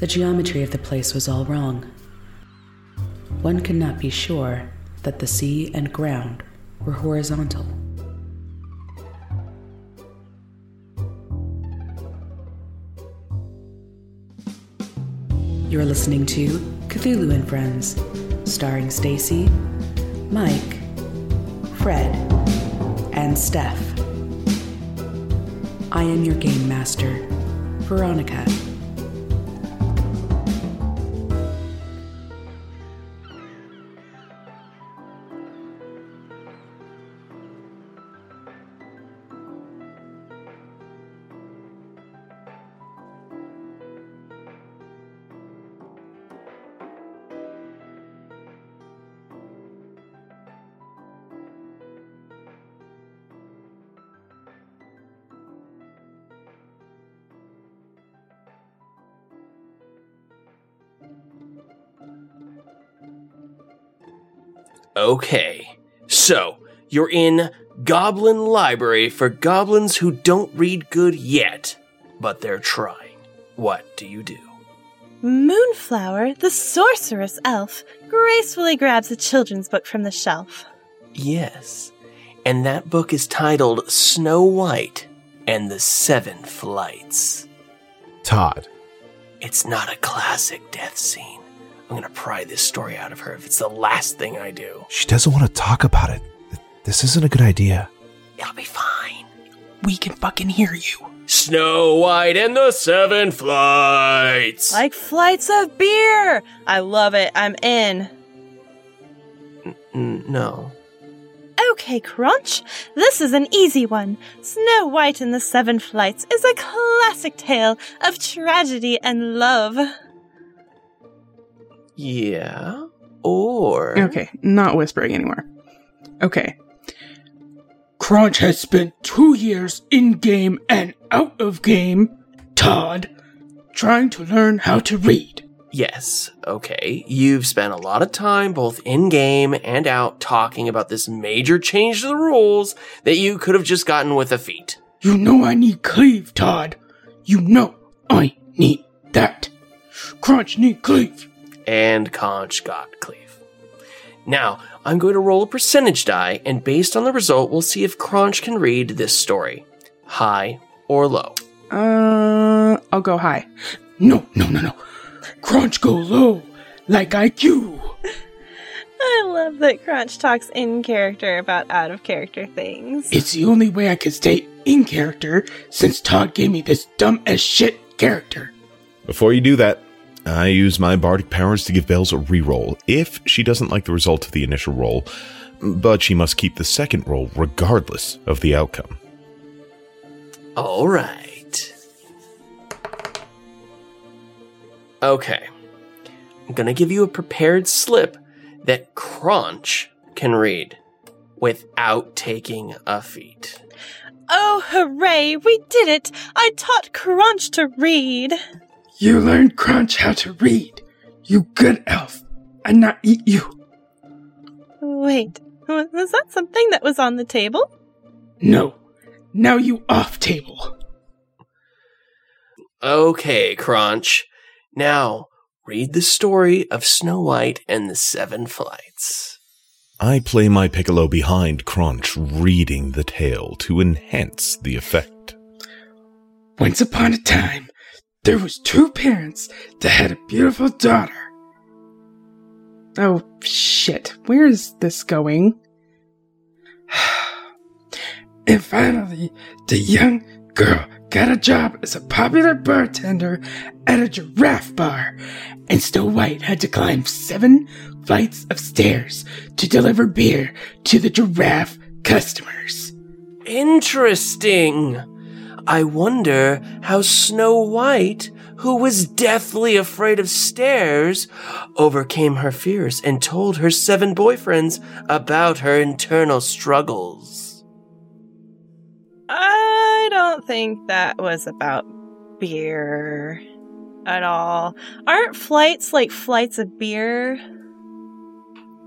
The geometry of the place was all wrong. One could not be sure that the sea and ground were horizontal. You're listening to Cthulhu and Friends, starring Stacy, Mike, Fred, and Steph. I am your game master, Veronica. Okay, so you're in Goblin Library for goblins who don't read good yet, but they're trying. What do you do? Moonflower, the sorceress elf, gracefully grabs a children's book from the shelf. Yes, and that book is titled Snow White and the Seven Flights. Todd. It's not a classic death scene. I'm gonna pry this story out of her if it's the last thing I do. She doesn't want to talk about it. This isn't a good idea. It'll be fine. We can fucking hear you. Snow White and the Seven Flights. Like flights of beer! I love it. I'm in. N- no. Okay, Crunch. This is an easy one. Snow White and the Seven Flights is a classic tale of tragedy and love. Yeah. Or. Okay, not whispering anymore. Okay. Crunch has spent two years in game and out of game, Todd, trying to learn how to read. Yes, okay. You've spent a lot of time both in game and out talking about this major change to the rules that you could have just gotten with a feat. You know I need cleave, Todd. You know I need that. Crunch need cleave. And Crunch got cleave. Now, I'm going to roll a percentage die, and based on the result, we'll see if Crunch can read this story. High or low. Uh, I'll go high. No, no, no, no. Crunch go low, like IQ. I love that Crunch talks in character about out of character things. It's the only way I can stay in character since Todd gave me this dumb as shit character. Before you do that, I use my bardic powers to give Bells a reroll if she doesn't like the result of the initial roll, but she must keep the second roll regardless of the outcome. All right. Okay. I'm going to give you a prepared slip that Crunch can read without taking a feat. Oh, hooray! We did it! I taught Crunch to read. You learned Crunch how to read. You good elf. And not eat you. Wait, was that something that was on the table? No. Now you off table. Okay, Crunch. Now, read the story of Snow White and the Seven Flights. I play my piccolo behind Crunch reading the tale to enhance the effect. Once upon a time, there was two parents that had a beautiful daughter. Oh shit, where is this going? and finally, the young girl got a job as a popular bartender at a giraffe bar, and Snow White had to climb seven flights of stairs to deliver beer to the giraffe customers. Interesting. I wonder how Snow White, who was deathly afraid of stairs, overcame her fears and told her seven boyfriends about her internal struggles. I don't think that was about beer at all. Aren't flights like flights of beer?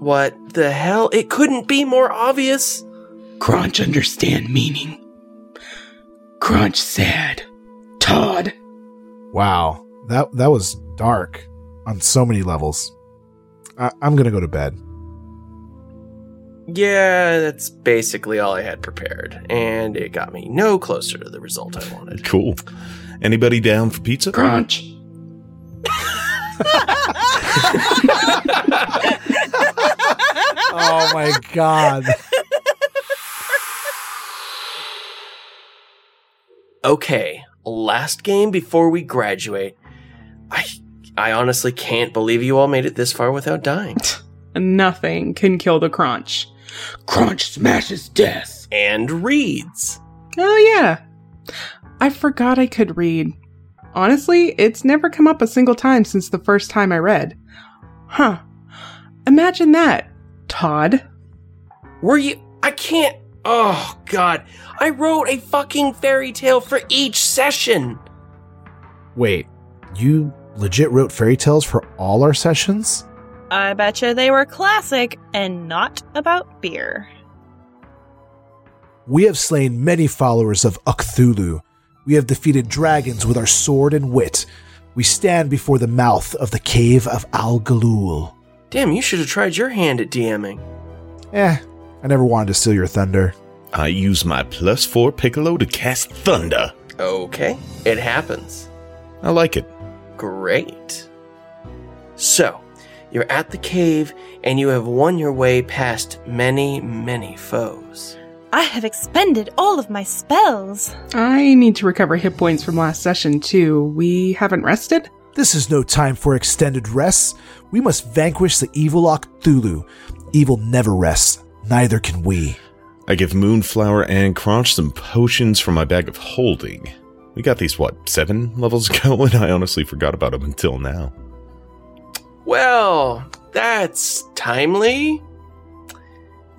What the hell? It couldn't be more obvious. Crunch understand meaning. Crunch said, Todd. Wow. That that was dark on so many levels. I, I'm gonna go to bed. Yeah, that's basically all I had prepared, and it got me no closer to the result I wanted. Cool. Anybody down for pizza? Crunch. Oh my god. Okay, last game before we graduate. I I honestly can't believe you all made it this far without dying. Nothing can kill the crunch. Crunch smashes death. And reads. Oh, yeah. I forgot I could read. Honestly, it's never come up a single time since the first time I read. Huh. Imagine that, Todd. Were you I can't Oh god. I wrote a fucking fairy tale for each session. Wait, you legit wrote fairy tales for all our sessions? I betcha they were classic and not about beer. We have slain many followers of Cthulhu. We have defeated dragons with our sword and wit. We stand before the mouth of the cave of Al Galul. Damn, you should have tried your hand at DMing. Eh, I never wanted to steal your thunder. I use my plus four piccolo to cast thunder. Okay, it happens. I like it. Great. So, you're at the cave and you have won your way past many, many foes. I have expended all of my spells. I need to recover hit points from last session, too. We haven't rested? This is no time for extended rests. We must vanquish the evil Cthulhu. Evil never rests, neither can we. I give Moonflower and Crunch some potions from my bag of holding. We got these, what, seven levels ago, and I honestly forgot about them until now. Well, that's timely.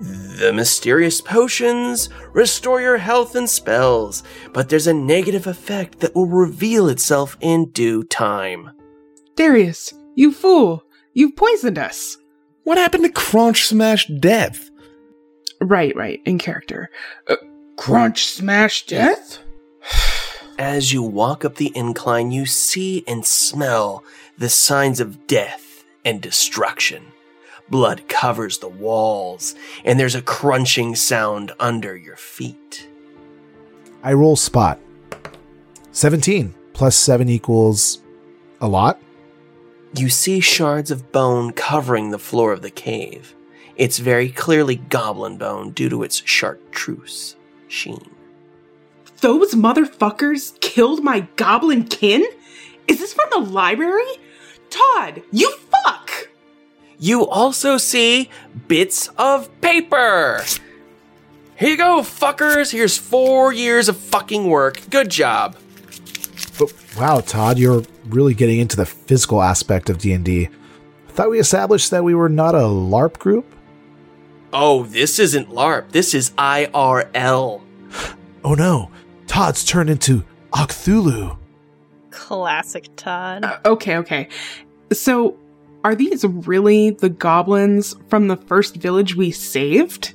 The mysterious potions restore your health and spells, but there's a negative effect that will reveal itself in due time. Darius, you fool! You've poisoned us! What happened to Crunch Smash Death? Right, right, in character. Uh, Crunch smash death? As you walk up the incline, you see and smell the signs of death and destruction. Blood covers the walls, and there's a crunching sound under your feet. I roll spot. 17 plus 7 equals a lot. You see shards of bone covering the floor of the cave. It's very clearly goblin bone due to its chartreuse sheen. Those motherfuckers killed my goblin kin? Is this from the library? Todd, you fuck! You also see bits of paper. Here you go, fuckers. Here's four years of fucking work. Good job. But wow, Todd, you're really getting into the physical aspect of D&D. I thought we established that we were not a LARP group. Oh, this isn't LARP. This is IRL. Oh no, Todd's turned into Cthulhu. Classic Todd. Uh, okay, okay. So, are these really the goblins from the first village we saved?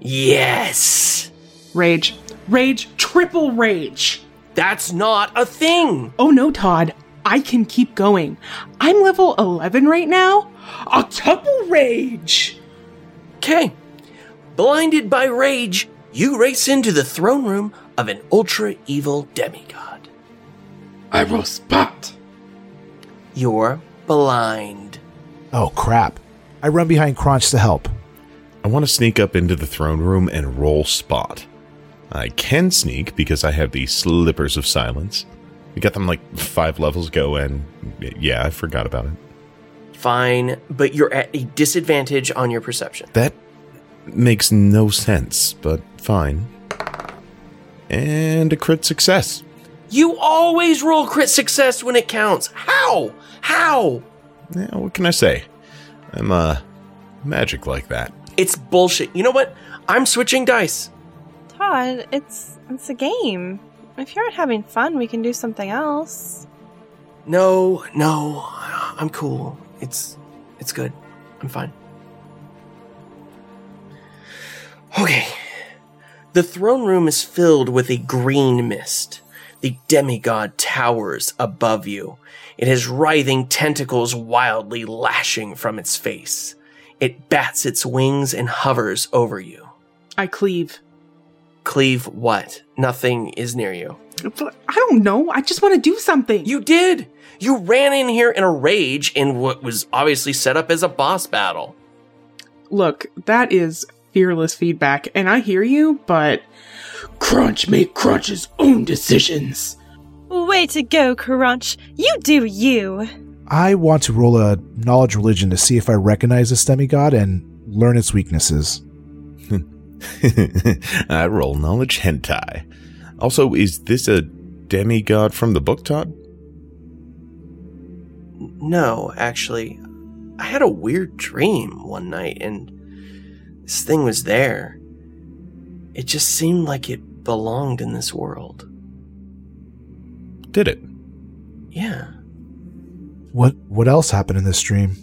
Yes. Rage. Rage. Triple rage. That's not a thing. Oh no, Todd. I can keep going. I'm level 11 right now. A tuple rage! Okay. Blinded by rage, you race into the throne room of an ultra evil demigod. I roll spot. You're blind. Oh crap. I run behind Crunch to help. I want to sneak up into the throne room and roll spot. I can sneak because I have the slippers of silence. We got them like five levels ago, and yeah, I forgot about it. Fine, but you're at a disadvantage on your perception. That makes no sense, but fine. And a crit success. You always roll crit success when it counts. How? How? Yeah, what can I say? I'm uh magic like that. It's bullshit. You know what? I'm switching dice. Todd, it's it's a game. If you're not having fun, we can do something else. No, no, I'm cool. It's it's good. I'm fine. Okay. The throne room is filled with a green mist. The demigod towers above you. It has writhing tentacles wildly lashing from its face. It bats its wings and hovers over you. I cleave. Cleave what? Nothing is near you. But I don't know. I just want to do something. You did! You ran in here in a rage in what was obviously set up as a boss battle. Look, that is fearless feedback, and I hear you, but Crunch make Crunch's own decisions. Way to go, Crunch. You do you. I want to roll a knowledge religion to see if I recognize this demigod and learn its weaknesses. I roll knowledge hentai. Also, is this a demigod from the book, Todd? No, actually, I had a weird dream one night and this thing was there. It just seemed like it belonged in this world. Did it? Yeah, What what else happened in this dream?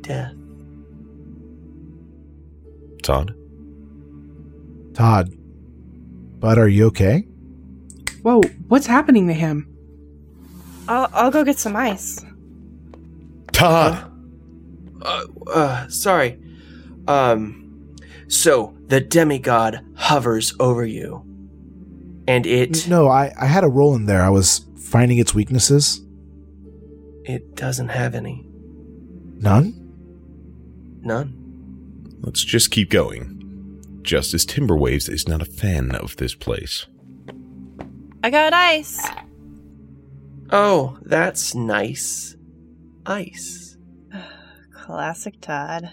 death. Todd? Todd, Bud, are you okay? whoa, what's happening to him? I'll, I'll go get some ice. Todd! Uh, uh, sorry. Um, so the demigod hovers over you. And it, No, I, I had a roll in there. I was finding its weaknesses. it doesn't have any. None? None. Let's just keep going. Justice Timberwaves is not a fan of this place. I got ice. Oh, that's nice. Ice. Classic Todd.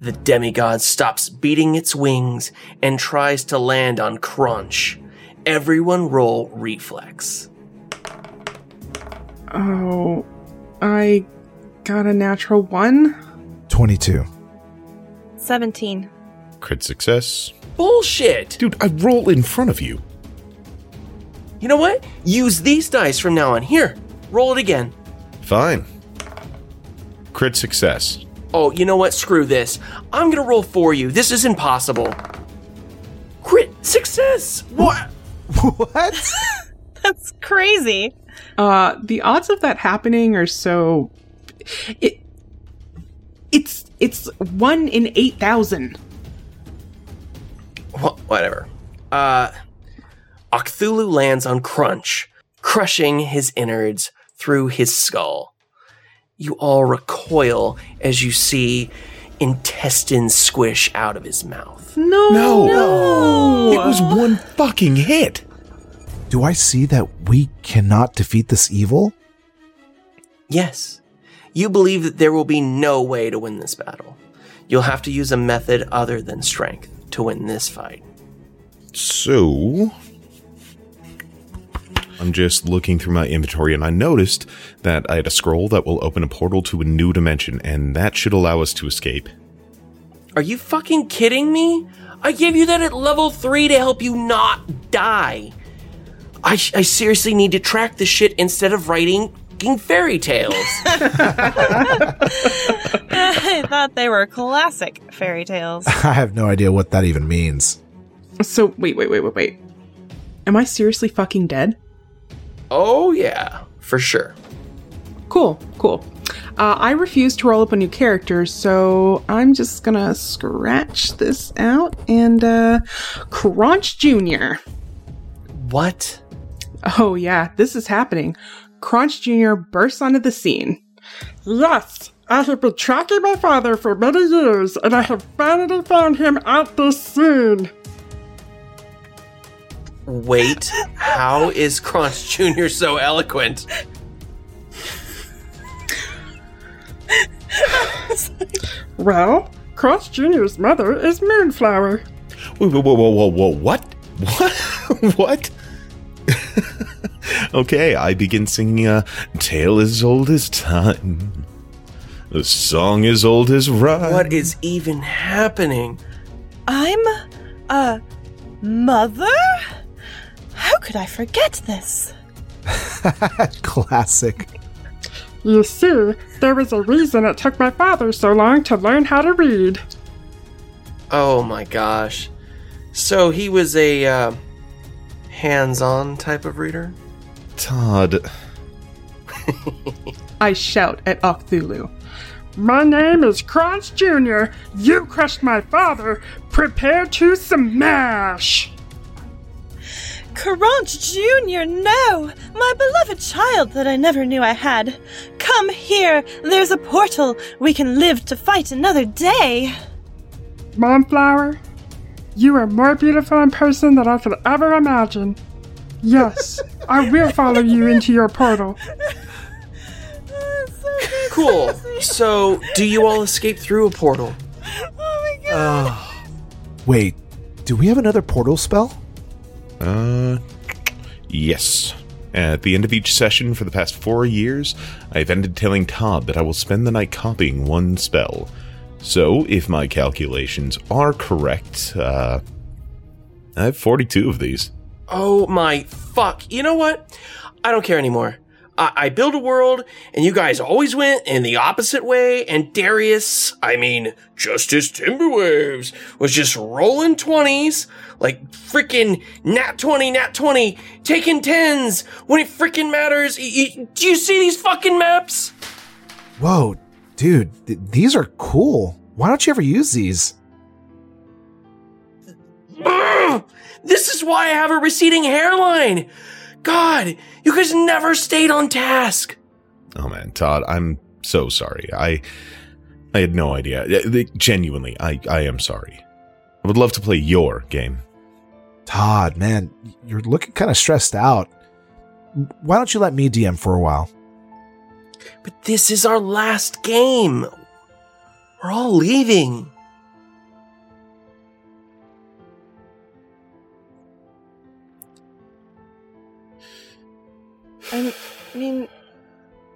The demigod stops beating its wings and tries to land on Crunch. Everyone roll reflex. Oh, I got a natural one. 22. 17. Crit success. Bullshit! Dude, I roll in front of you. You know what? Use these dice from now on. Here, roll it again. Fine. Crit success. Oh, you know what? Screw this. I'm gonna roll for you. This is impossible. Crit success! What? What? That's crazy. Uh, the odds of that happening are so. It. It's it's one in eight thousand. Wh- whatever. Uh, Octhulu lands on Crunch, crushing his innards through his skull. You all recoil as you see intestines squish out of his mouth. No, No, No. It was one fucking hit. Do I see that we cannot defeat this evil? Yes, you believe that there will be no way to win this battle. You'll have to use a method other than strength to win this fight. So. I'm just looking through my inventory and I noticed that I had a scroll that will open a portal to a new dimension, and that should allow us to escape. Are you fucking kidding me? I gave you that at level 3 to help you not die. I, I seriously need to track this shit instead of writing fucking fairy tales. I thought they were classic fairy tales. I have no idea what that even means. So wait, wait, wait, wait, wait. Am I seriously fucking dead? oh, yeah, for sure. Cool, cool. Uh, I refuse to roll up a new character, so I'm just gonna scratch this out and uh, Crunch Jr. What? Oh, yeah, this is happening. Crunch Jr. bursts onto the scene. Yes, I have been tracking my father for many years, and I have finally found him at this scene. Wait, how is Crunch Jr. so eloquent? Well, Crunch Jr.'s mother is Moonflower. Whoa, whoa, whoa, whoa, whoa, whoa, what? What? what? Okay, I begin singing a tale as old as time. The song as old as rhyme. What is even happening? I'm a mother? How could I forget this? Classic. You see, there was a reason it took my father so long to learn how to read. Oh my gosh. So he was a uh, hands-on type of reader. Todd. I shout at Octhulu. My name is Crunch Jr. You crushed my father. Prepare to smash. Crunch Jr., no! My beloved child that I never knew I had. Come here, there's a portal. We can live to fight another day. Moonflower, you are more beautiful in person than I could ever imagine. Yes, I will follow you into your portal. Cool. So, do you all escape through a portal? Oh my god. Wait, do we have another portal spell? Uh, yes. At the end of each session for the past four years, I've ended telling Todd that I will spend the night copying one spell. So, if my calculations are correct, uh, I have 42 of these. Oh my fuck. You know what? I don't care anymore. I, I build a world, and you guys always went in the opposite way, and Darius, I mean, Justice Timberwaves, was just rolling 20s, like freaking nat 20, nat 20, taking 10s when it freaking matters. Do you see these fucking maps? Whoa, dude, th- these are cool. Why don't you ever use these? Ugh! This is why I have a receding hairline. God, you guys never stayed on task. Oh man, Todd, I'm so sorry. I I had no idea. Uh, Genuinely, I I am sorry. I would love to play your game. Todd, man, you're looking kind of stressed out. Why don't you let me DM for a while? But this is our last game. We're all leaving. I mean,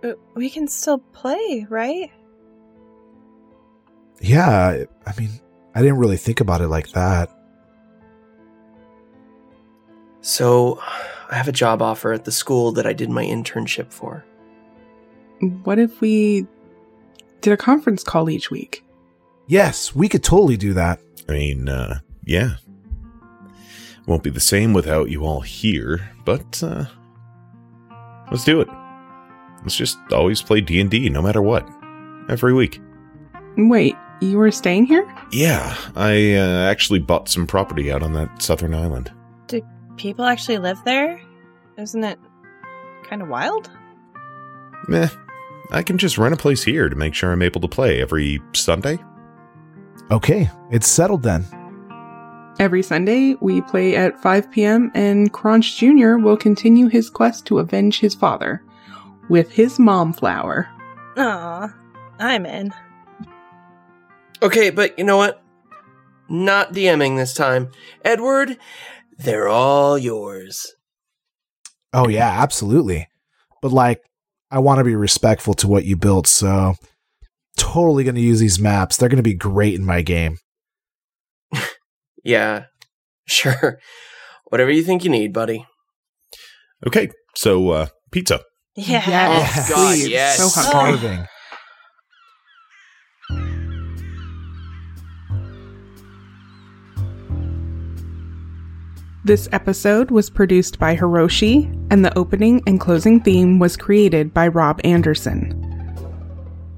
uh, we can still play, right? Yeah, I mean, I didn't really think about it like that. So, I have a job offer at the school that I did my internship for. What if we did a conference call each week? Yes, we could totally do that. I mean, uh, yeah. Won't be the same without you all here, but uh let's do it. Let's just always play D&D no matter what. Every week. Wait, you were staying here? Yeah, I uh, actually bought some property out on that southern island. Do people actually live there? Isn't it kind of wild? Meh. I can just rent a place here to make sure I'm able to play every Sunday. Okay, it's settled then. Every Sunday, we play at 5 p.m., and Crunch Jr. will continue his quest to avenge his father with his mom flower. Aw, I'm in. Okay, but you know what? Not DMing this time. Edward, they're all yours. Oh, yeah, absolutely. But, like, I want to be respectful to what you built, so totally going to use these maps. They're going to be great in my game. Yeah, sure. Whatever you think you need, buddy. Okay, so uh pizza. Yeah. Yes, Oh, God, please. yes. So hungry. Starving. This episode was produced by Hiroshi, and the opening and closing theme was created by Rob Anderson.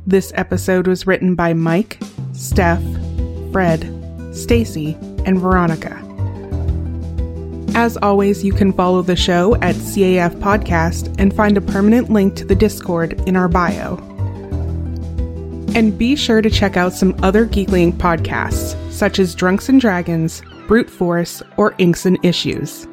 This episode was written by Mike, Steph, Fred, Stacy, and Veronica. As always, you can follow the show at CAF Podcast and find a permanent link to the Discord in our bio. And be sure to check out some other Geekling podcasts, such as Drunks and Dragons, Brute Force, or Inks and Issues.